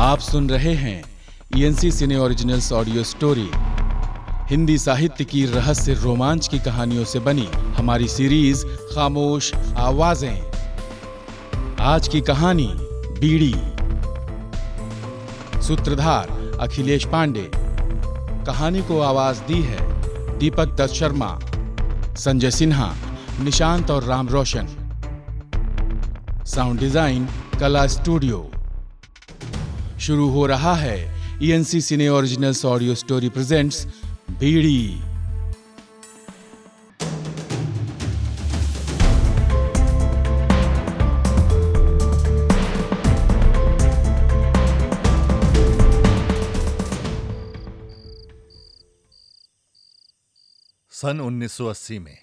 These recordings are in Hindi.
आप सुन रहे हैं ENC cine originals audio story Hindi साहित्य की रहस्य रोमांच की कहानियों से बनी हमारी सीरीज़ खामोश आवाज़ें। आज की कहानी, बीड़ी। सूत्रधार, अखिलेश पांडे। कहानी को आवाज़ दी है दीपक दत्त शर्मा, संजय सिन्हा, निशांत और Ram Roshan. Sound design, Kala studio. शुरू हो रहा है। ENC cine originals audio story presents Beedi सन 1980 में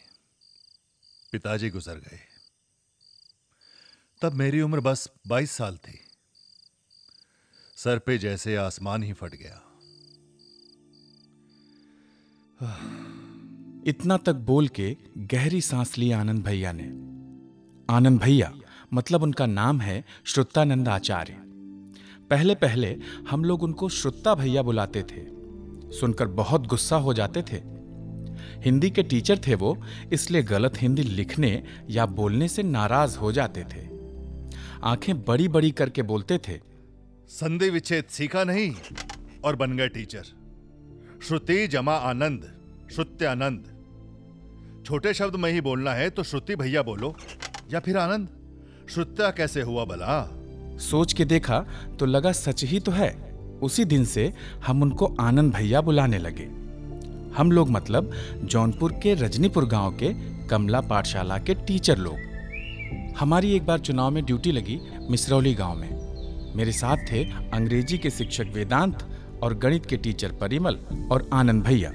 पिताजी गुजर गए। तब मेरी उम्र बस 22 साल थी। सर पे जैसे आसमान ही फट गया। इतना तक बोल के गहरी सांस ली आनंद भैया ने। आनंद भैया मतलब उनका नाम है श्रुतानंद आचार्य। पहले पहले हम लोग उनको श्रुता भैया बुलाते थे। सुनकर बहुत गुस्सा हो जाते थे। हिंदी के टीचर थे वो, इसलिए गलत हिंदी लिखने या बोलने से नाराज़ हो जाते थे। आँखें बड़ी बड़ी करके बोलते थे। संधि विच्छेद सीखा नहीं और बन गए टीचर। श्रुति जमा आनंद श्रुत्यानंद छोटे शब्द में ही बोलना है तो श्रुति भैया बोलो, या फिर आनंद? श्रुत्या कैसे हुआ भला? सोच के देखा तो लगा सच ही तो है। उसी दिन से हम उनको आनंद भैया बुलाने लगे। हम लोग मतलब जौनपुर के रजनीपुर गाँव के कमला पाठशाला के टीचर लोग। हमारी एक बार चुनाव में ड्यूटी लगी मिसरौली गाँव में। मेरे साथ थे अंग्रेज़ी के शिक्षक वेदांत और गणित के टीचर परिमल और आनंद भैया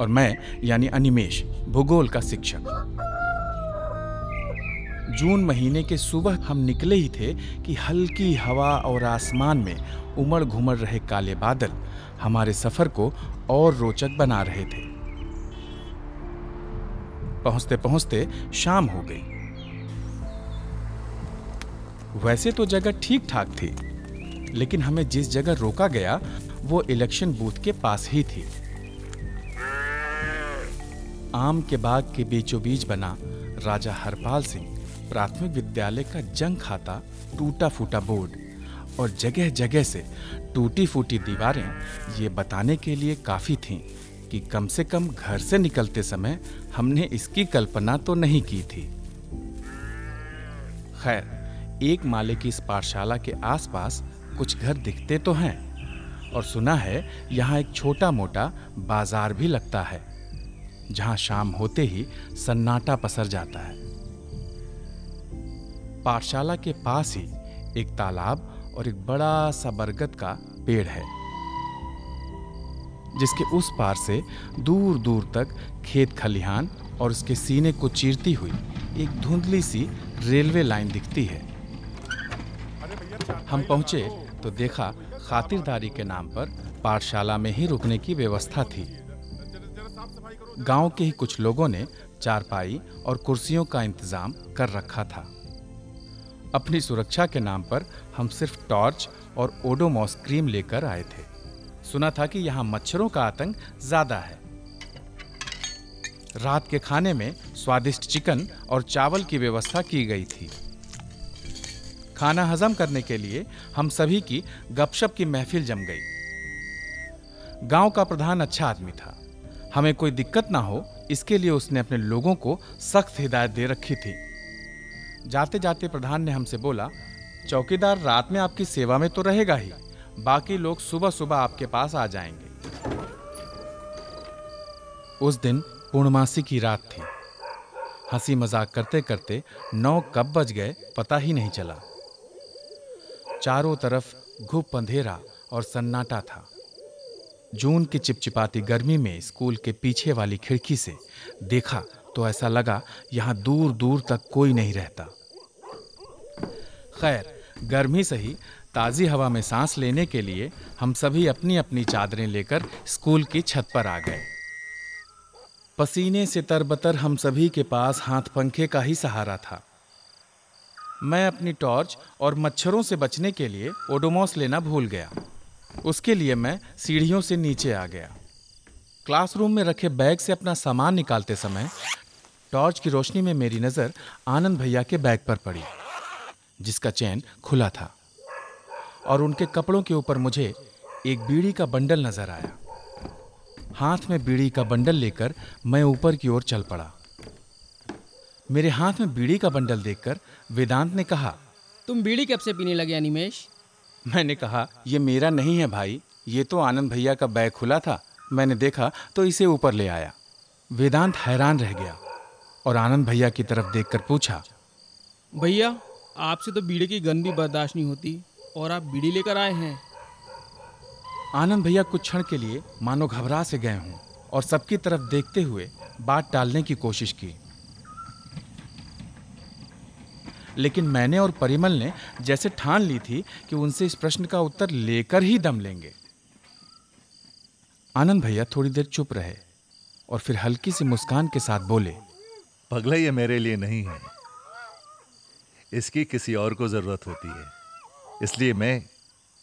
और मैं, यानी अनिमेश, भूगोल का शिक्षक। जून महीने के सुबह हम निकले ही थे कि हल्की हवा और आसमान में उमड़ घुमड़ रहे काले बादल हमारे सफ़र को और रोचक बना रहे थे। पहुँचते पहुँचते शाम हो गई। वैसे तो जगह ठीक ठाक थी, लेकिन हमें जिस जगह रोका गया, वो इलेक्शन बूथ के पास ही थी। आम के बाग के बीचों बीच बना राजा हरपाल सिंह प्राथमिक विद्यालय का जंग खाता टूटा फूटा बोर्ड और जगह जगह से टूटी फूटी दीवारें ये बताने के लिए काफ़ी थीं कि कम से कम घर से निकलते समय हमने इसकी कल्पना तो नहीं की थी। खैर एक माले की इस पाठशाला के आसपास कुछ घर दिखते तो हैं, और सुना है यहाँ एक छोटा मोटा बाज़ार भी लगता है, जहाँ शाम होते ही सन्नाटा पसर जाता है। पाठशाला के पास ही एक तालाब और एक बड़ा सा बरगद का पेड़ है, जिसके उस पार से दूर दूर तक खेत खलिहान और उसके सीने को चीरती हुई एक धुंधली सी रेलवे लाइन दिखती है। हम पहुँचे तो देखा खातिरदारी के नाम पर पाठशाला में ही रुकने की व्यवस्था थी। गाँव के ही कुछ लोगों ने चारपाई और कुर्सियों का इंतज़ाम कर रखा था। अपनी सुरक्षा के नाम पर हम सिर्फ़ टॉर्च और ओडोमॉस क्रीम लेकर आए थे। सुना था कि यहाँ मच्छरों का आतंक ज़्यादा है। रात के खाने में स्वादिष्ट चिकन और चावल की व्यवस्था की गई थी। खाना हजम करने के लिए हम सभी की गपशप की महफिल जम गई। गाँव का प्रधान अच्छा आदमी था। हमें कोई दिक्कत ना हो, इसके लिए उसने अपने लोगों को सख्त हिदायत दे रखी थी। जाते जाते प्रधान ने हमसे बोला, चौकीदार, रात में आपकी सेवा में तो रहेगा ही। बाकी लोग सुबह सुबह आपके पास आ जाएँगे। उस दिन पूर्णमासी की रात थी। हँसी मज़ाक करते करते नौ कब बज गए पता ही नहीं चला। चारों तरफ़ घुप अंधेरा और सन्नाटा था। जून की चिपचिपाती गर्मी में स्कूल के पीछे वाली खिड़की से देखा तो ऐसा लगा यहाँ दूर दूर तक कोई नहीं रहता। खैर, गर्मी सही ताज़ी हवा में सांस लेने के लिए हम सभी अपनी अपनी चादरें लेकर स्कूल की छत पर आ गए। पसीने से तरबतर हम सभी के पास हाथ पंखे का ही सहारा था। मैं अपनी टॉर्च और मच्छरों से बचने के लिए ओडोमॉस लेना भूल गया। उसके लिए मैं सीढ़ियों से नीचे आ गया। क्लासरूम में रखे बैग से अपना सामान निकालते समय टॉर्च की रोशनी में मेरी नज़र आनंद भैया के बैग पर पड़ी, जिसका चैन खुला था। और उनके कपड़ों के ऊपर मुझे एक बीड़ी का बंडल नज़र आया। हाथ में बीड़ी का बंडल लेकर मैं ऊपर की ओर चल पड़ा। मेरे हाथ में बीड़ी का बंडल देखकर वेदांत ने कहा तुम बीड़ी कब से पीने लगे अनिमेश? मैंने कहा यह मेरा नहीं है भाई ये तो आनंद भैया का बैग खुला था मैंने देखा तो इसे ऊपर ले आया। वेदांत हैरान रह गया और आनंद भैया की तरफ़ देखकर पूछा भैया आपसे तो बीड़ी की गंद भी बर्दाश्त नहीं होती और आप बीड़ी लेकर आए हैं। आनंद भैया कुछ क्षण के लिए मानो घबरा से गए हों और सबकी तरफ़ देखते हुए बात टालने की कोशिश की। लेकिन मैंने और परिमल ने जैसे ठान ली थी कि उनसे इस प्रश्न का उत्तर लेकर ही दम लेंगे। आनंद भैया थोड़ी देर चुप रहे और फिर हल्की सी मुस्कान के साथ बोले पगला ये मेरे लिए नहीं है। इसकी किसी और को ज़रूरत होती है। इसलिए मैं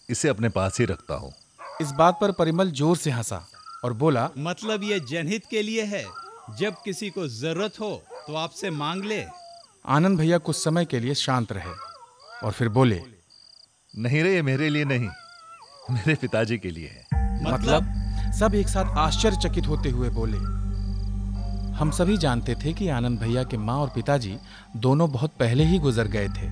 इसे अपने पास ही रखता हूँ। इस बात पर परिमल ज़ोर से हंसा और बोला मतलब ये जनहित के लिए है। जब किसी को ज़रूरत हो तो आपसे मांग ले। आनंद भैया कुछ समय के लिए शांत रहे और फिर बोले नहीं रे ये मेरे लिए नहीं मेरे पिताजी के लिए है। मतलब? सब एक साथ आश्चर्यचकित होते हुए बोले हम सभी जानते थे कि आनंद भैया के माँ और पिताजी दोनों बहुत पहले ही गुजर गए थे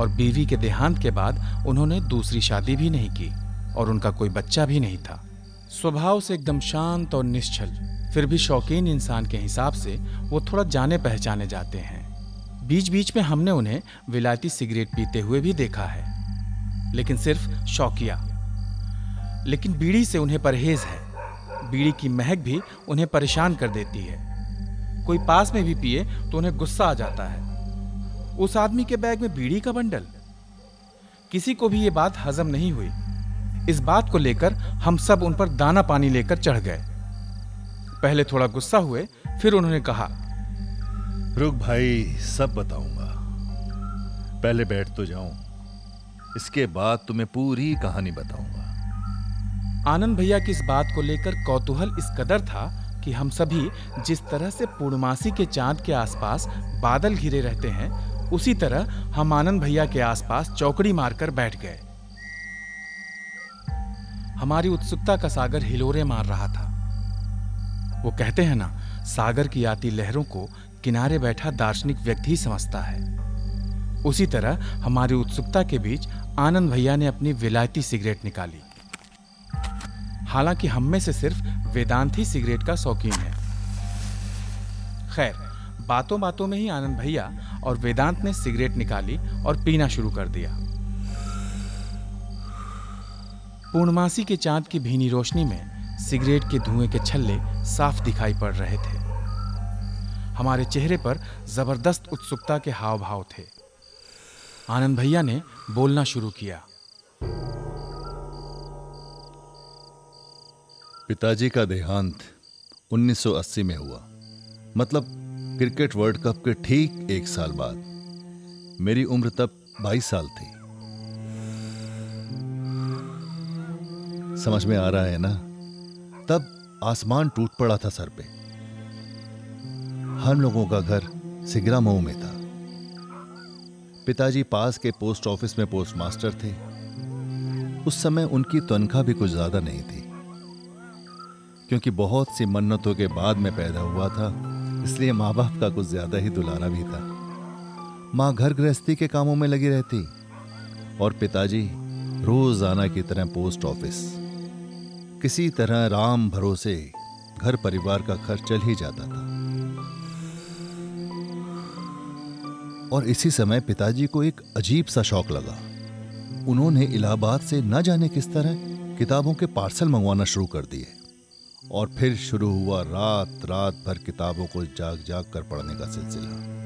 और बीवी के देहांत के बाद उन्होंने दूसरी शादी भी नहीं की और उनका कोई बच्चा भी नहीं था। स्वभाव से एकदम शांत और निश्चल फिर भी शौकीन इंसान के हिसाब से वो थोड़ा जाने पहचाने जाते हैं। बीच बीच में हमने उन्हें विलायती सिगरेट पीते हुए भी देखा है। लेकिन सिर्फ़ शौकिया। लेकिन बीड़ी से उन्हें परहेज है। बीड़ी की महक भी उन्हें परेशान कर देती है। कोई पास में भी पिए तो उन्हें गुस्सा आ जाता है। उस आदमी के बैग में बीड़ी का बंडल। किसी को भी ये बात हजम नहीं हुई। इस बात को लेकर हम सब उन पर दाना पानी लेकर चढ़ गए। पहले थोड़ा गुस्सा हुए, फिर उन्होंने कहा रुक भाई, सब बताऊँगा। पहले बैठ तो जाऊँ, इसके बाद तुम्हें पूरी कहानी बताऊँगा। आनंद भैया की इस बात को लेकर कौतूहल इस कदर था कि हम सभी जिस तरह से पूर्णमासी के चाँद के आसपास बादल घिरे रहते हैं, उसी तरह हम आनंद भैया के आसपास चौकड़ी मारकर बैठ गए। हमारी उत्सुकता का सागर हिलोरे मार रहा था। वो कहते हैं ना, सागर की आती लहरों को किनारे बैठा दार्शनिक व्यक्ति ही समझता है। उसी तरह हमारी उत्सुकता के बीच आनंद भैया ने अपनी विलायती सिगरेट निकाली। हालाँकि हम में से सिर्फ़ वेदांत ही सिगरेट का शौकीन है। खैर, बातों बातों में ही आनंद भैया और वेदांत ने सिगरेट निकाली और पीना शुरू कर दिया। पूर्णमासी के चाँद की भीनी रोशनी में सिगरेट के धुएँ के छल्ले साफ़ दिखाई पड़ रहे थे। हमारे चेहरे पर ज़बरदस्त उत्सुकता के हाव भाव थे। आनंद भैया ने बोलना शुरू किया। पिताजी का देहांत 1980 में हुआ। मतलब क्रिकेट वर्ल्ड कप के ठीक एक साल बाद। मेरी उम्र तब 22 साल थी। समझ में आ रहा है ना? तब आसमान टूट पड़ा था सर पे। हम लोगों का घर सिगरा मऊ में था। पिताजी पास के पोस्ट ऑफ़िस में पोस्ट मास्टर थे। उस समय उनकी तनख्वाह भी कुछ ज़्यादा नहीं थी। क्योंकि बहुत सी मन्नतों के बाद में पैदा हुआ था, इसलिए माँ बाप का कुछ ज़्यादा ही दुलारा भी था। माँ घर गृहस्थी के कामों में लगी रहती और पिताजी रोज़ाना की तरह पोस्ट ऑफ़िस। किसी तरह राम भरोसे घर परिवार का खर्च चल ही जाता था। और इसी समय पिताजी को एक अजीब सा शौक लगा। उन्होंने इलाहाबाद से न जाने किस तरह किताबों के पार्सल मंगवाना शुरू कर दिए और फिर शुरू हुआ रात रात भर किताबों को जाग जाग कर पढ़ने का सिलसिला।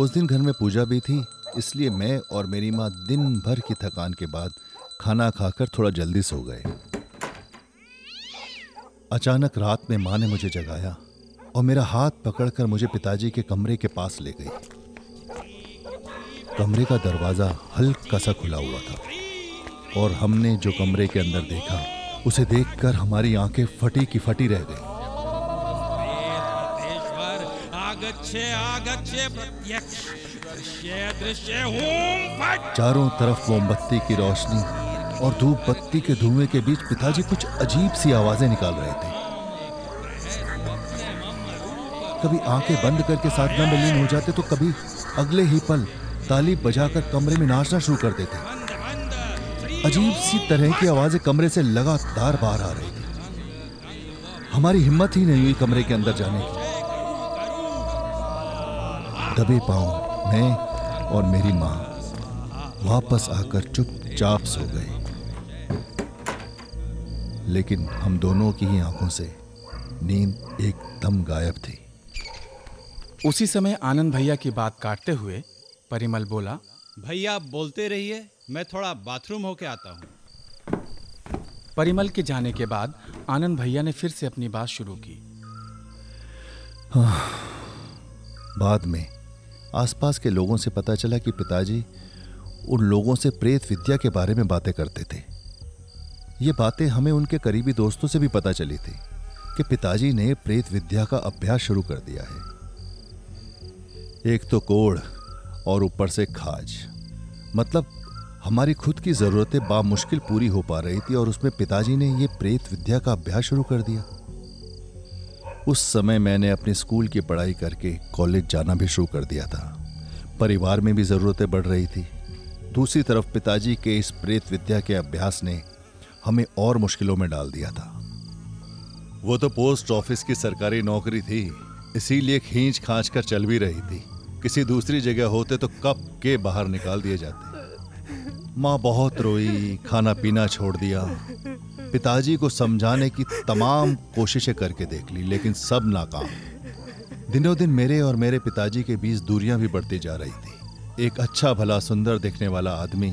उस दिन घर में पूजा भी थी, इसलिए मैं और मेरी माँ दिन भर की थकान के बाद खाना खाकर थोड़ा जल्दी सो गए। अचानक रात में माँ ने मुझे जगाया और मेरा हाथ पकड़कर मुझे पिताजी के कमरे के पास ले गई। कमरे का दरवाज़ा हल्का सा खुला हुआ था और हमने जो कमरे के अंदर देखा उसे देखकर हमारी आँखें फटी की फटी रह गई। चारों तरफ़ मोमबत्ती की रोशनी और धूप बत्ती के धुएँ के बीच पिताजी कुछ अजीब सी आवाज़ें निकाल रहे थे। कभी आँखें बंद करके साधना में लीन हो जाते तो कभी अगले ही पल ताली बजाकर कमरे में नाचना शुरू कर देते। अजीब सी तरह की आवाज़ें कमरे से लगातार बाहर आ रही थी। हमारी हिम्मत ही नहीं हुई कमरे के अंदर जाने की। दबे पाँव मैं और मेरी माँ वापस आकर चुपचाप सो गए। लेकिन हम दोनों की ही आँखों से नींद एकदम गायब थी। उसी समय आनंद भैया की बात काटते हुए परिमल बोला भैया आप बोलते रहिए मैं थोड़ा बाथरूम होके आता हूँ। परिमल के जाने के बाद आनंद भैया ने फिर से अपनी बात शुरू की। बाद में आसपास के लोगों से पता चला कि पिताजी उन लोगों से प्रेत विद्या के बारे में बातें करते थे। ये बातें हमें उनके करीबी दोस्तों से भी पता चली थी कि पिताजी ने प्रेत विद्या का अभ्यास शुरू कर दिया है। एक तो कोड़ और ऊपर से खाज। मतलब हमारी खुद की ज़रूरतें बामुश्किल पूरी हो पा रही थी और उसमें पिताजी ने ये प्रेत विद्या का अभ्यास शुरू कर दिया। उस समय मैंने अपने स्कूल की पढ़ाई करके कॉलेज जाना भी शुरू कर दिया था। परिवार में भी ज़रूरतें बढ़ रही थी। दूसरी तरफ़ पिताजी के इस प्रेत विद्या के अभ्यास ने हमें और मुश्किलों में डाल दिया था। वो तो पोस्ट ऑफ़िस की सरकारी नौकरी थी, इसीलिए खींच खांच कर चल भी रही थी। किसी दूसरी जगह होते तो कब के बाहर निकाल दिए जाते। माँ बहुत रोई खाना पीना छोड़ दिया। पिताजी को समझाने की तमाम कोशिशें करके देख ली, लेकिन सब नाकाम। दिनों दिन मेरे और मेरे पिताजी के बीच दूरियाँ भी बढ़ती जा रही थी। एक अच्छा भला, सुंदर दिखने वाला आदमी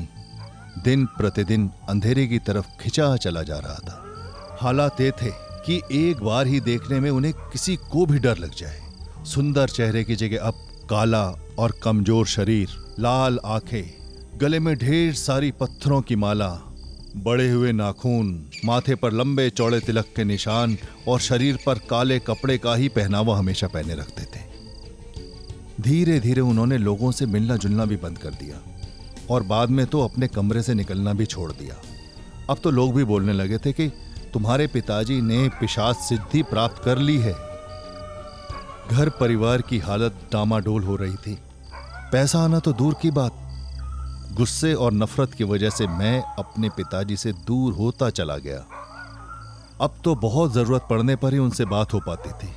दिन प्रतिदिन अंधेरे की तरफ़ खिंचा चला जा रहा था। हालात ये थे कि एक बार ही देखने में उन्हें किसी को भी डर लग जाए। सुंदर चेहरे की जगह अब काला और कमज़ोर शरीर, लाल आँखें, गले में ढेर सारी पत्थरों की माला, बड़े हुए नाखून, माथे पर लंबे चौड़े तिलक के निशान और शरीर पर काले कपड़े का ही पहनावा हमेशा पहने रखते थे। धीरे धीरे उन्होंने लोगों से मिलना जुलना भी बंद कर दिया। और बाद में तो अपने कमरे से निकलना भी छोड़ दिया। अब तो लोग भी बोलने लगे थे कि तुम्हारे पिताजी ने पिशाच सिद्धि प्राप्त कर ली है। घर परिवार की हालत डामाडोल हो रही थी। पैसा आना तो दूर की बात। गुस्से और नफरत की वजह से मैं अपने पिताजी से दूर होता चला गया। अब तो बहुत ज़रूरत पड़ने पर ही उनसे बात हो पाती थी।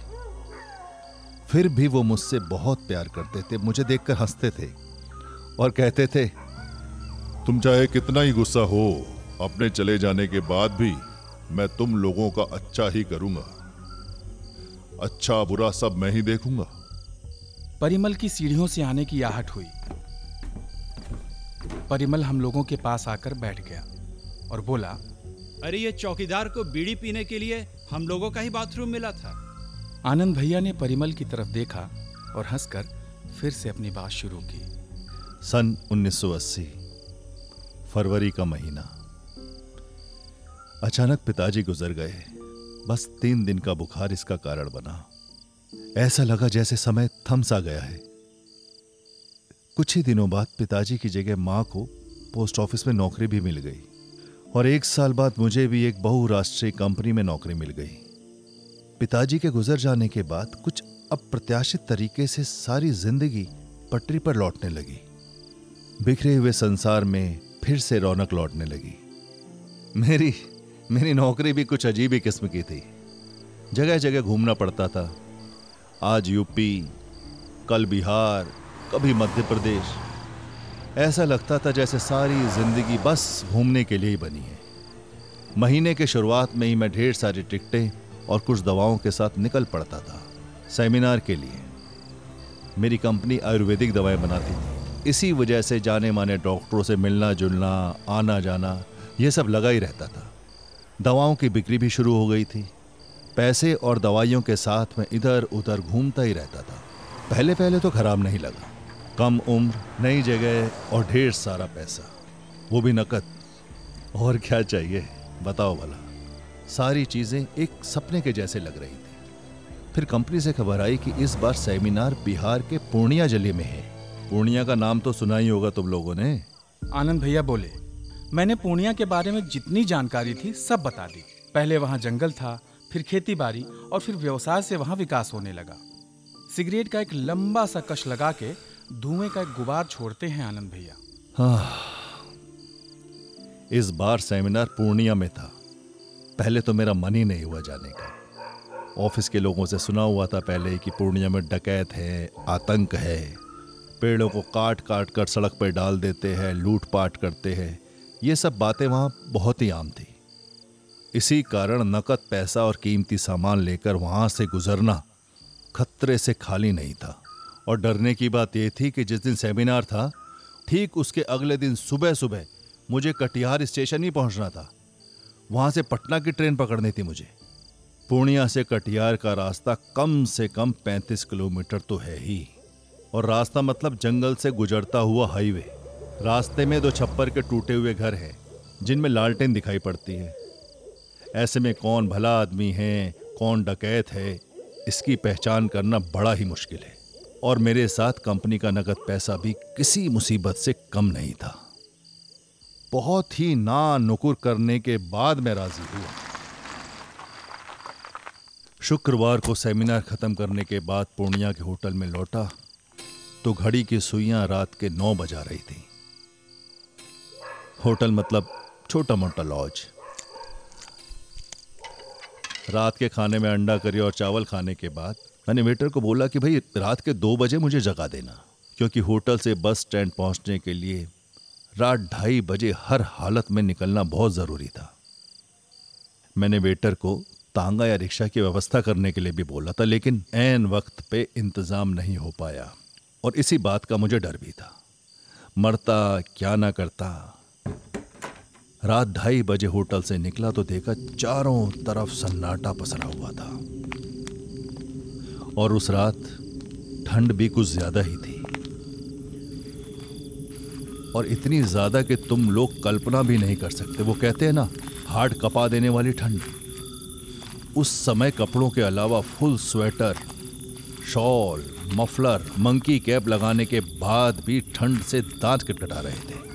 फिर भी वो मुझसे बहुत प्यार करते थे, मुझे देखकर हँसते थे और कहते थे तुम चाहे कितना ही गुस्सा हो अपने चले जाने के बाद भी मैं तुम लोगों का अच्छा ही करूँगा। अच्छा बुरा सब मैं ही देखूँगा। परिमल की सीढ़ियों से आने की आहट हुई। परिमल हम लोगों के पास आकर बैठ गया और बोला अरे ये चौकीदार को बीड़ी पीने के लिए हम लोगों का ही बाथरूम मिला था। आनंद भैया ने परिमल की तरफ़ देखा और हंसकर फिर से अपनी बात शुरू की। सन 1980 फरवरी का महीना। अचानक पिताजी गुजर गए। बस तीन दिन का बुखार इसका कारण बना। ऐसा लगा जैसे समय थम सा गया है। कुछ ही दिनों बाद पिताजी की जगह माँ को पोस्ट ऑफ़िस में नौकरी भी मिल गई। और एक साल बाद मुझे भी एक बहुराष्ट्रीय कंपनी में नौकरी मिल गई। पिताजी के गुजर जाने के बाद कुछ अप्रत्याशित तरीके से सारी ज़िंदगी पटरी पर लौटने लगी। बिखरे हुए संसार में फिर से रौनक लौटने लगी। मेरी मेरी नौकरी भी कुछ अजीब ही किस्म की थी। जगह जगह घूमना पड़ता था। आज यूपी, कल बिहार, कभी मध्य प्रदेश। ऐसा लगता था जैसे सारी ज़िंदगी बस घूमने के लिए ही बनी है। महीने के शुरुआत में ही मैं ढेर सारी टिकटें और कुछ दवाओं के साथ निकल पड़ता था, सेमिनार के लिए। मेरी कंपनी आयुर्वेदिक दवाएँ बनाती थी। इसी वजह से जाने माने डॉक्टरों से मिलना जुलना, आना जाना यह सब लगा ही रहता था। दवाओं की बिक्री भी शुरू हो गई थी। पैसे और दवाइयों के साथ मैं इधर उधर घूमता ही रहता था। पहले पहले तो खराब नहीं लगा। कम उम्र, नई जगह और ढेर सारा पैसा। वो भी नकद। और क्या चाहिए? बताओ भला। सारी चीज़ें एक सपने के जैसे लग रही थी। फिर कंपनी से खबर आई कि इस बार सेमिनार बिहार के पूर्णिया ज़िले में है। पूर्णिया का नाम तो सुना ही होगा तुम लोगों ने। आनंद भैया बोले मैंने पूर्णिया के बारे में जितनी जानकारी थी सब बता दी। पहले वहाँ जंगल था फिर खेती बाड़ी और फिर व्यवसाय से वहाँ विकास होने लगा। सिगरेट का एक लंबा सा कश लगा के धुएँ का एक गुबार छोड़ते हैं आनंद भैया। इस बार सेमिनार पूर्णिया में था। पहले तो मेरा मन ही नहीं हुआ जाने का। ऑफ़िस के लोगों से सुना हुआ था पहले ही कि पूर्णिया में डकैत है आतंक है। पेड़ों को काट काट कर सड़क पर डाल देते हैं, लूटपाट करते हैं। ये सब बातें वहाँ बहुत ही आम थी। इसी कारण नकद, पैसा और कीमती सामान लेकर वहाँ से गुजरना खतरे से खाली नहीं था। और डरने की बात यह थी कि जिस दिन सेमिनार था, ठीक उसके अगले दिन सुबह सुबह मुझे कटिहार स्टेशन ही पहुँचना था। वहाँ से पटना की ट्रेन पकड़नी थी मुझे। पूर्णिया से कटिहार का रास्ता कम से कम 35 किलोमीटर तो है ही। और रास्ता मतलब जंगल से गुजरता हुआ हाईवे। रास्ते में दो छप्पर के टूटे हुए घर हैं, जिनमें लालटेन दिखाई पड़ती है। ऐसे में कौन भला आदमी है, कौन डकैत है, इसकी पहचान करना बड़ा ही मुश्किल है। और मेरे साथ कंपनी का नकद पैसा भी किसी मुसीबत से कम नहीं था। बहुत ही ना नुकुर करने के बाद मैं राज़ी हुआ। शुक्रवार को सेमिनार खत्म करने के बाद पूर्णिया के होटल में लौटा। तो घड़ी की सुइयाँ रात के नौ बजा रही थी। होटल मतलब छोटा मोटा लॉज। रात के खाने में अंडा करी और चावल खाने के बाद मैंने वेटर को बोला कि भाई, रात के दो बजे मुझे जगा देना, क्योंकि होटल से बस स्टैंड पहुँचने के लिए रात ढाई बजे हर हालत में निकलना बहुत ज़रूरी था। मैंने वेटर को तांगा या रिक्शा की व्यवस्था करने के लिए भी बोला था, लेकिन एन वक्त पे इंतज़ाम नहीं हो पाया। और इसी बात का मुझे डर भी था। मरता, क्या ना करता। रात ढाई बजे होटल से निकला तो देखा चारों तरफ़ सन्नाटा पसरा हुआ था। और उस रात ठंड भी कुछ ज़्यादा ही थी। और इतनी ज़्यादा कि तुम लोग कल्पना भी नहीं कर सकते, वो कहते हैं ना हार्ट कपा देने वाली ठंड। उस समय कपड़ों के अलावा full sweater, shawl muffler monkey cap लगाने के बाद भी ठंड से दांत कटकटा रहे थे।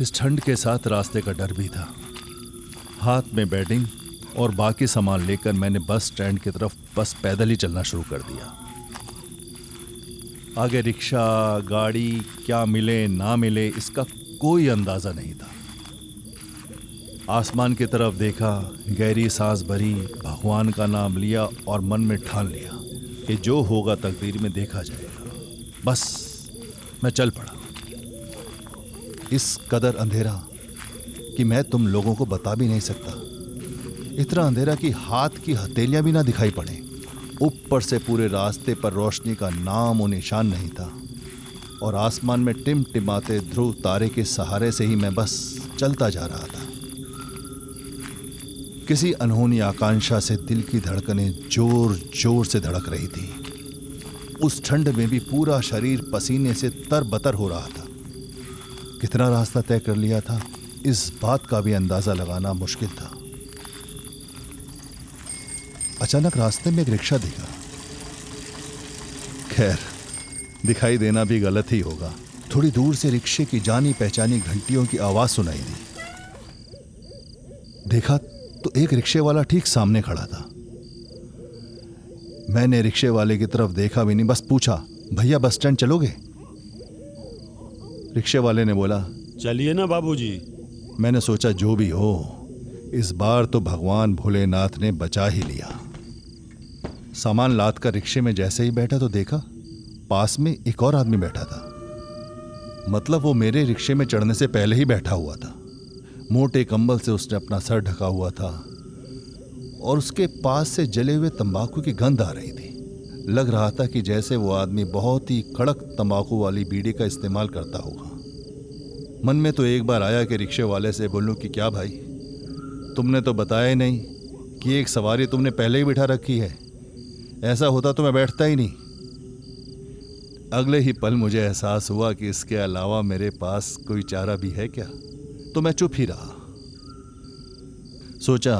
इस ठंड के साथ रास्ते का डर भी था। हाथ में बैडिंग और बाकी सामान लेकर मैंने बस स्टैंड की तरफ़ बस पैदल ही चलना शुरू कर दिया। आगे रिक्शा, गाड़ी, क्या मिले, ना मिले, इसका कोई अंदाज़ा नहीं था। आसमान की तरफ़ देखा, गहरी सांस भरी, भगवान का नाम लिया और मन में ठान लिया। कि जो होगा तकदीर में देखा जाएगा। बस, मैं चल पड़ा। इस कदर अंधेरा कि मैं तुम लोगों को बता भी नहीं सकता। इतना अंधेरा कि हाथ की हथेलियाँ भी ना दिखाई पड़े। ऊपर से पूरे रास्ते पर रोशनी का नाम और निशान नहीं था। और आसमान में टिम टिमाते ध्रुव तारे के सहारे से ही मैं बस चलता जा रहा था। किसी अनहोनी आकांक्षा से दिल की धड़कनें ज़ोर ज़ोर से धड़क रही थी। उस ठंड में भी पूरा शरीर पसीने से तर बतर हो रहा था। कितना रास्ता तय कर लिया था, इस बात का भी अंदाज़ा लगाना मुश्किल था। अचानक रास्ते में एक रिक्शा दिखा। खैर, दिखाई देना भी गलत ही होगा। थोड़ी दूर से रिक्शे की जानी पहचानी घंटियों की आवाज़ सुनाई दी। देखा तो एक रिक्शे वाला ठीक सामने खड़ा था। मैंने रिक्शे वाले की तरफ़ देखा भी नहीं बस पूछा भैया बस स्टैंड चलोगे? रिक्शे वाले ने बोला चलिए ना बाबूजी। मैंने सोचा जो भी हो इस बार तो भगवान भोलेनाथ ने बचा ही लिया। सामान लाद कर रिक्शे में जैसे ही बैठा तो देखा पास में एक और आदमी बैठा था। मतलब वो मेरे रिक्शे में चढ़ने से पहले ही बैठा हुआ था। मोटे कंबल से उसने अपना सर ढका हुआ था और उसके पास से जले हुए तंबाकू की गंध आ रही थी। लग रहा था कि जैसे वो आदमी बहुत ही कड़क तंबाकू वाली बीड़ी का इस्तेमाल करता होगा। मन में तो एक बार आया कि रिक्शे वाले से बोलूँ कि क्या भाई, तुमने तो बताया नहीं कि एक सवारी तुमने पहले ही बिठा रखी है। ऐसा होता तो मैं बैठता ही नहीं। अगले ही पल मुझे एहसास हुआ कि इसके अलावा मेरे पास कोई चारा भी है क्या? तो मैं चुप ही रहा। सोचा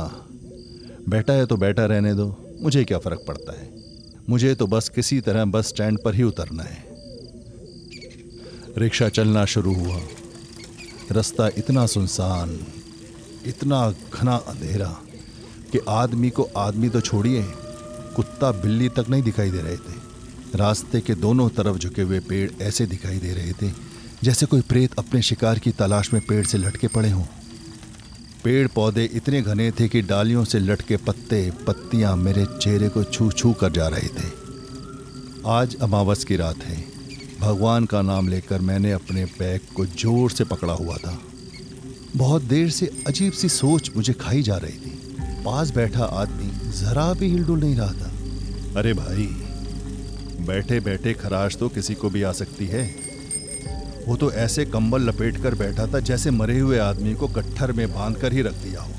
बैठा है तो बैठा रहने दो, मुझे क्या फ़र्क पड़ता है? मुझे तो बस किसी तरह बस स्टैंड पर ही उतरना है। रिक्शा चलना शुरू हुआ। रास्ता इतना सुनसान, इतना घना अंधेरा कि आदमी को आदमी तो छोड़िए, कुत्ता बिल्ली तक नहीं दिखाई दे रहे थे। रास्ते के दोनों तरफ़ झुके हुए पेड़ ऐसे दिखाई दे रहे थे जैसे कोई प्रेत अपने शिकार की तलाश में पेड़ से लटके पड़े हों। पेड़ पौधे इतने घने थे कि डालियों से लटके पत्ते, पत्तियाँ मेरे चेहरे को छू छू कर जा रहे थे। आज अमावस की रात है। भगवान का नाम लेकर मैंने अपने बैग को ज़ोर से पकड़ा हुआ था। बहुत देर से अजीब सी सोच मुझे खाई जा रही थी। पास बैठा आदमी जरा भी हिलडुल नहीं रहा था। अरे भाई बैठे बैठे खराश तो किसी को भी आ सकती है। वो तो ऐसे कंबल लपेट कर बैठा था जैसे मरे हुए आदमी को गट्ठर में बाँध कर ही रख दिया हो।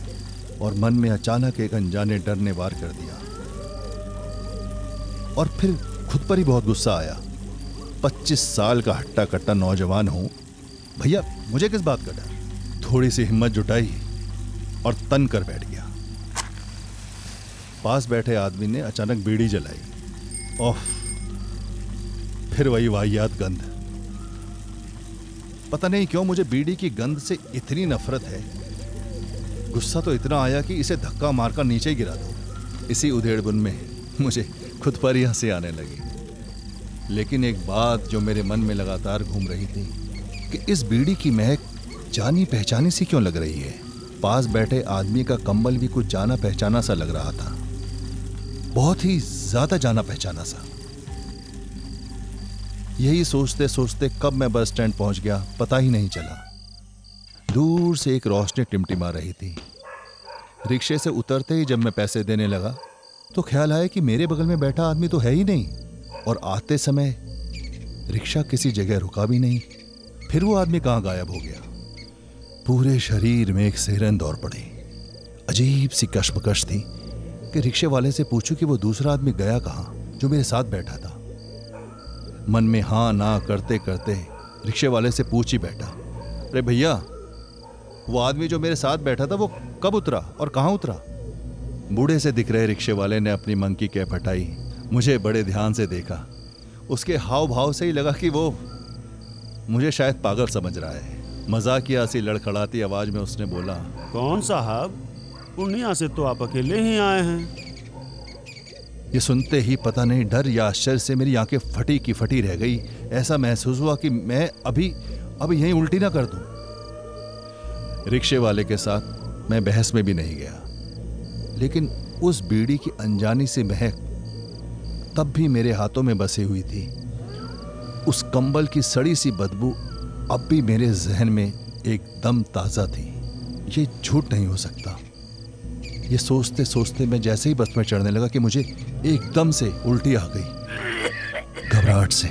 और मन में अचानक एक अनजाने डर ने वार कर दिया। और फिर खुद पर ही बहुत गुस्सा आया। पच्चीस साल का हट्टा कट्टा नौजवान हूँ। भैया, मुझे किस बात का डर? थोड़ी सी हिम्मत जुटाई और तन कर बैठ गया। पास बैठे आदमी ने अचानक बीड़ी जलाई। ओह, फिर वही वाहियात गंध। पता नहीं क्यों मुझे बीड़ी की गंध से इतनी नफरत है। गुस्सा तो इतना आया कि इसे धक्का मारकर नीचे गिरा दो। इसी उधेड़बुन में मुझे खुद पर ही हँसी आने लगी। लेकिन एक बात जो मेरे मन में लगातार घूम रही थी कि इस बीड़ी की महक जानी पहचानी सी क्यों लग रही है? पास बैठे आदमी का कंबल भी कुछ जाना पहचाना सा लग रहा था। बहुत ही ज़्यादा जाना पहचाना सा। यही सोचते सोचते कब मैं बस स्टैंड पहुँच गया, पता ही नहीं चला। दूर से एक रोशनी टिमटिमा रही थी। रिक्शे से उतरते ही जब मैं पैसे देने लगा तो ख्याल आया कि मेरे बगल में बैठा आदमी तो है ही नहीं। और आते समय रिक्शा किसी जगह रुका भी नहीं। फिर वो आदमी कहाँ गायब हो गया? पूरे शरीर में एक सेरन दौड़ पड़ी। अजीब सी कश्मकश थी कि रिक्शे वाले से पूछूँ कि वो दूसरा आदमी गया कहाँ, जो मेरे साथ बैठा था। मन में हाँ ना करते करते रिक्शे वाले से पूछ ही बैठा। अरे भैया, वो आदमी जो मेरे साथ बैठा था वो कब उतरा और कहाँ उतरा? बूढ़े से दिख रहे रिक्शे वाले ने अपनी मंग की कैप हटाई, मुझे बड़े ध्यान से देखा। उसके हाव भाव से ही लगा कि वो, मुझे शायद पागल समझ रहा है। मजाकिया सी लड़खड़ाती आवाज़ में उसने बोला, कौन साहब? पूर्णिया से तो आप अकेले ही आए हैं। ये सुनते ही पता नहीं डर या आश्चर्य से मेरी आँखें फटी की फटी रह गई। ऐसा महसूस हुआ कि मैं अभी अभी यहीं उल्टी ना कर दूँ। रिक्शे वाले के साथ मैं बहस में भी नहीं गया। लेकिन उस बीड़ी की अनजानी से महक तब भी मेरे हाथों में बसी हुई थी। उस कंबल की सड़ी सी बदबू अब भी मेरे जहन में एकदम ताज़ा थी। ये झूठ नहीं हो सकता। ये सोचते सोचते मैं जैसे ही बस में चढ़ने लगा कि मुझे एकदम से उल्टी आ गई। घबराहट से।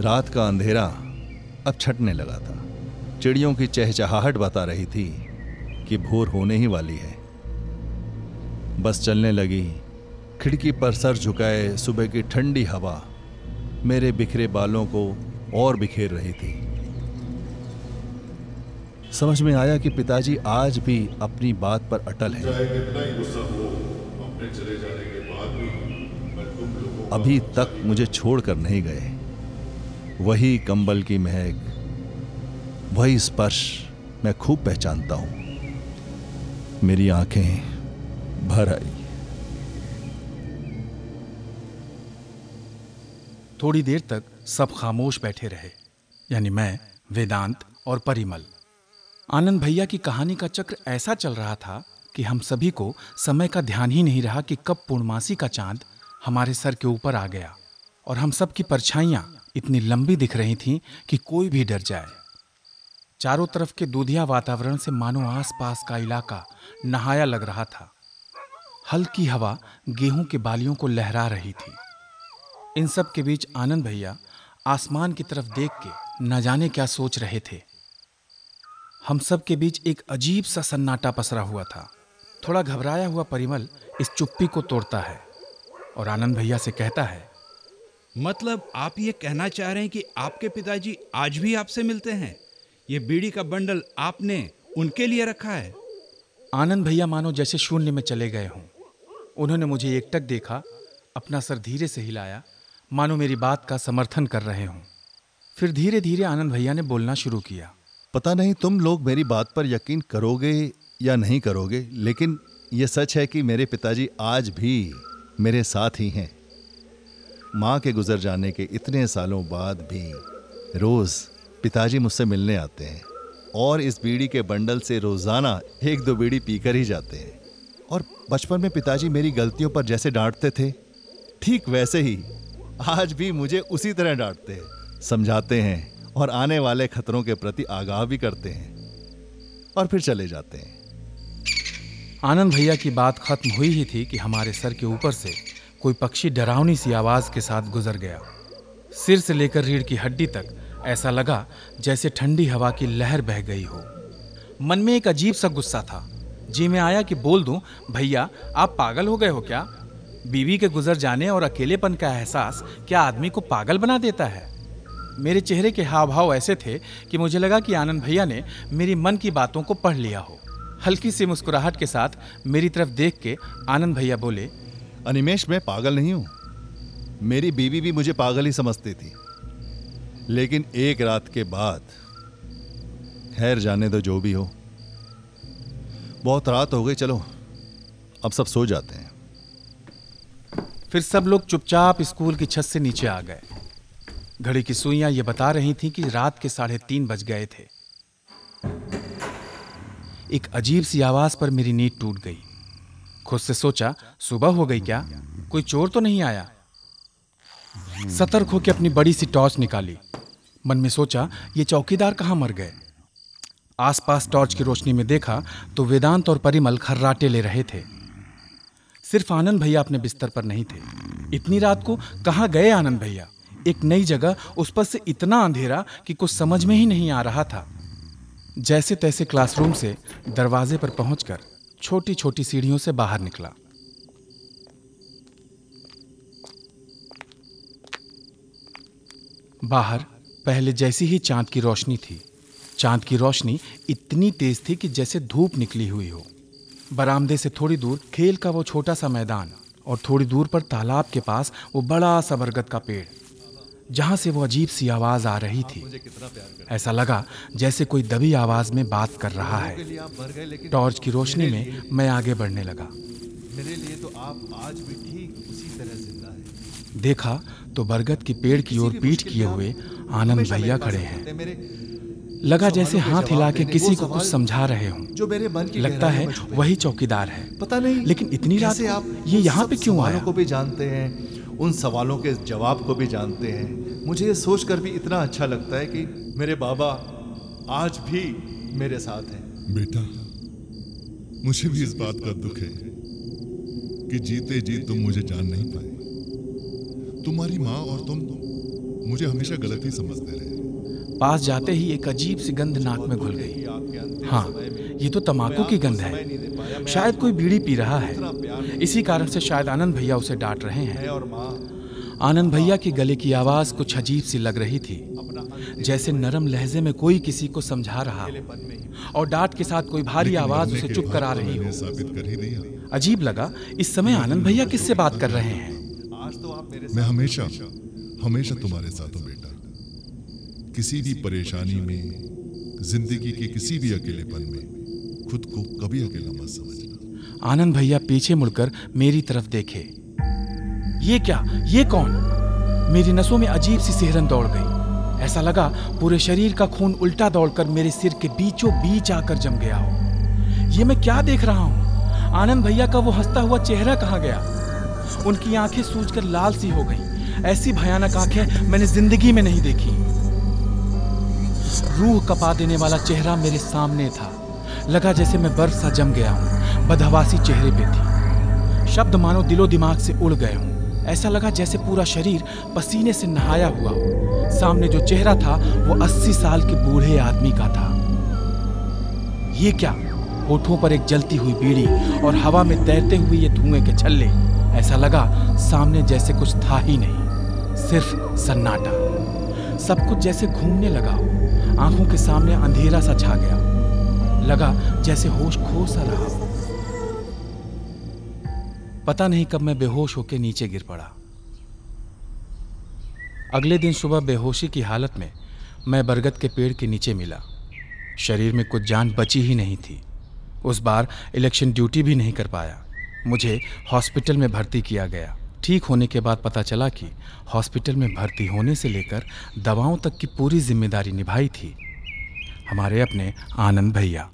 रात का अंधेरा अब छटने लगा था। चिड़ियों की चहचहाहट बता रही थी कि भोर होने ही वाली है। बस चलने लगी। खिड़की पर सर झुकाए सुबह की ठंडी हवा मेरे बिखरे बालों को और बिखेर रही थी। समझ में आया कि पिताजी आज भी अपनी बात पर अटल है। चाहे कितना ही गुस्सा हो अपने चले जाने के बाद भी मैं तुम लोगों अभी तक मुझे छोड़कर नहीं गए वही कंबल की महक वही स्पर्श मैं खूब पहचानता हूँ। मेरी आँखें भर आई। थोड़ी देर तक सब खामोश बैठे रहे यानी मैं वेदांत और परिमल। आनंद भैया की कहानी का चक्र ऐसा चल रहा था कि हम सभी को समय का ध्यान ही नहीं रहा कि कब पूर्णमासी का चाँद हमारे सर के ऊपर आ गया। और हम सब की परछाइयाँ इतनी लंबी दिख रही थीं कि कोई भी डर जाए। चारों तरफ़ के दूधिया वातावरण से मानो आसपास का इलाका नहाया लग रहा था। हल्की हवा गेहूँ के बालियों को लहरा रही थी। इन सब के बीच आनंद भैया आसमान की तरफ़ देख के न जाने क्या सोच रहे थे। हम सब के बीच एक अजीब सा सन्नाटा पसरा हुआ था। थोड़ा घबराया हुआ परिमल इस चुप्पी को तोड़ता है और आनंद भैया से कहता है मतलब आप ये कहना चाह रहे हैं कि आपके पिताजी आज भी आपसे मिलते हैं? ये बीड़ी का बंडल आपने उनके लिए रखा है? आनंद भैया मानो जैसे शून्य में चले गए हों। उन्होंने मुझे एकटक देखा अपना सर धीरे से हिलाया मानो मेरी बात का समर्थन कर रहे हों। फिर धीरे धीरे आनंद भैया ने बोलना शुरू किया। पता नहीं तुम लोग मेरी बात पर यकीन करोगे या नहीं करोगे, लेकिन ये सच है कि मेरे पिताजी आज भी मेरे साथ ही हैं। माँ के गुजर जाने के इतने सालों बाद भी रोज पिताजी मुझसे मिलने आते हैं और इस बीड़ी के बंडल से रोज़ाना एक दो बीड़ी पीकर ही जाते हैं। और बचपन में पिताजी मेरी गलतियों पर जैसे डांटते थे, ठीक वैसे ही आज भी मुझे उसी तरह डांटते हैं, समझाते हैं। और आने वाले खतरों के प्रति आगाह भी करते हैं और फिर चले जाते हैं। आनंद भैया की बात खत्म हुई ही थी कि हमारे सर के ऊपर से कोई पक्षी डरावनी सी आवाज़ के साथ गुजर गया। सिर से लेकर रीढ़ की हड्डी तक ऐसा लगा जैसे ठंडी हवा की लहर बह गई हो। मन में एक अजीब सा गुस्सा था। जी में आया कि बोल दूँ, भैया, आप पागल हो गए हो क्या? बीवी के गुजर जाने और अकेलेपन का एहसास क्या आदमी को पागल बना देता है? मेरे चेहरे के हाव भाव ऐसे थे कि मुझे लगा कि आनंद भैया ने मेरी मन की बातों को पढ़ लिया हो। हल्की सी मुस्कुराहट के साथ मेरी तरफ़ देख के आनंद भैया बोले अनिमेश मैं पागल नहीं हूँ। मेरी बीवी भी मुझे पागल ही समझती थी। लेकिन एक रात के बाद खैर जाने दो जो भी हो। बहुत रात हो गई चलो अब सब सो जाते हैं। फिर सब लोग चुपचाप स्कूल की छत से नीचे आ गए। घड़ी की सुइयाँ ये बता रही थी कि रात के साढ़े तीन बज गए थे। एक अजीब सी आवाज़ पर मेरी नींद टूट गई। खुद से सोचा, सुबह हो गई क्या? कोई चोर तो नहीं आया? सतर्क होकर अपनी बड़ी सी टॉर्च निकाली। मन में सोचा, ये चौकीदार कहाँ मर गए? आसपास टॉर्च की रोशनी में देखा तो वेदांत और परिमल खर्राटे ले रहे थे। सिर्फ़ आनंद भैया अपने बिस्तर पर नहीं थे। इतनी रात को कहाँ गए आनंद भैया? एक नई जगह उस पर से इतना अंधेरा कि कुछ समझ में ही नहीं आ रहा था। जैसे तैसे क्लासरूम से दरवाजे पर पहुंचकर छोटी छोटी सीढ़ियों से बाहर निकला। बाहर पहले जैसी ही चाँद की रोशनी थी। चाँद की रोशनी इतनी तेज थी कि जैसे धूप निकली हुई हो। बरामदे से थोड़ी दूर खेल का वो छोटा सा मैदान और थोड़ी दूर पर तालाब के पास वो बड़ा सा बरगद का पेड़। जहाँ से वो अजीब सी आवाज़ आ रही थी। ऐसा लगा जैसे कोई दबी आवाज़ में बात कर रहा है। टॉर्च की रोशनी में मैं आगे बढ़ने लगा। मेरे लिए देखा तो बरगद की पेड़ की ओर पीठ किए हुए आनंद भैया खड़े हैं। लगा जैसे हाथ हिला के किसी को कुछ समझा रहे हों। जो मेरे मन की लगता है वही चौकीदार है। पता नहीं लेकिन इतनी रात आप ये यहाँ पे क्यों आया? को भी जानते हैं। उन सवालों के जवाब को भी जानते हैं। मुझे ये सोचकर भी इतना अच्छा लगता है कि मेरे बाबा आज भी मेरे साथ हैं। बेटा, मुझे भी इस बात का दुख है कि जीते जी तुम मुझे जान नहीं पाए। तुम्हारी माँ और तुम मुझे हमेशा गलत ही समझते रहे। पास जाते ही एक अजीब सी गंध नाक में घुल गई। हाँ ये तो तमाकू की गंध है। शायद कोई बीड़ी पी रहा है। इसी कारण से शायद आनंद भैया उसे डांट रहे हैं। आनंद भैया के गले की आवाज़ कुछ अजीब सी लग रही थी जैसे नरम लहजे में कोई किसी को समझा रहा और डांट के साथ कोई भारी आवाज़ उसे चुप करा रही हो। अजीब लगा इस समय आनंद भैया किससे बात कर रहे हैं? आज तो आप मैं हमेशा हमेशा तुम्हारे साथ हूँ किसी भी परेशानी में, ज़िंदगी के किसी भी अकेलेपन में, खुद को कभी अकेला मत समझना। आनंद भैया पीछे मुड़कर मेरी तरफ़ देखे। ये क्या? ये कौन? मेरी नसों में अजीब सी सिहरन दौड़ गई। ऐसा लगा पूरे शरीर का खून उल्टा दौड़कर मेरे सिर के बीचों बीच आकर जम गया हो। ये मैं क्या देख रहा हूँ? आनंद भैया का वो हंसता हुआ चेहरा कहाँ गया? उनकी आँखें सूजकर लाल सी हो गई। ऐसी भयानक आँखें मैंने ज़िंदगी में नहीं देखी। रूह कपा देने वाला चेहरा मेरे सामने था। लगा जैसे मैं बर्फ़ सा जम गया हूँ, बदहवासी चेहरे पे थी। शब्द मानो दिलो दिमाग से उड़ गए हूँ। ऐसा लगा जैसे पूरा शरीर पसीने से नहाया हुआ हो। सामने जो चेहरा था, वो अस्सी साल के बूढ़े आदमी का था। ये क्या? होठों पर एक जलती हुई बीड़ी और हवा में तैरते हुए ये धुएँ के छल्ले। ऐसा लगा सामने जैसे कुछ था ही नहीं, सिर्फ़ सन्नाटा। सब कुछ जैसे घूमने लगा हो। आँखों के सामने अंधेरा सा छा गया। लगा जैसे होश खो सा रहा पता नहीं कब मैं बेहोश होकर नीचे गिर पड़ा। अगले दिन सुबह बेहोशी की हालत में मैं बरगद के पेड़ के नीचे मिला। शरीर में कुछ जान बची ही नहीं थी। उस बार इलेक्शन ड्यूटी भी नहीं कर पाया। मुझे हॉस्पिटल में भर्ती किया गया। ठीक होने के बाद पता चला कि हॉस्पिटल में भर्ती होने से लेकर दवाओं तक की पूरी ज़िम्मेदारी निभाई थी। हमारे अपने आनंद भैया।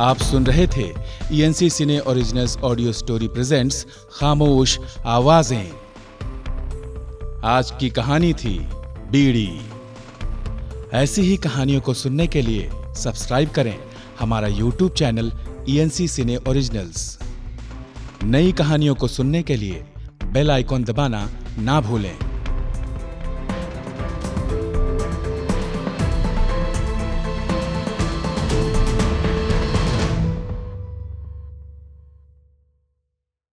आप सुन रहे थे ENC cine originals audio story presents खामोश आवाज़ें। आज की कहानी थी बीड़ी। ऐसी ही कहानियों को सुनने के लिए सब्सक्राइब करें हमारा YouTube channel ENC cine originals नई कहानियों को सुनने के लिए बेल आइकॉन दबाना ना भूलें।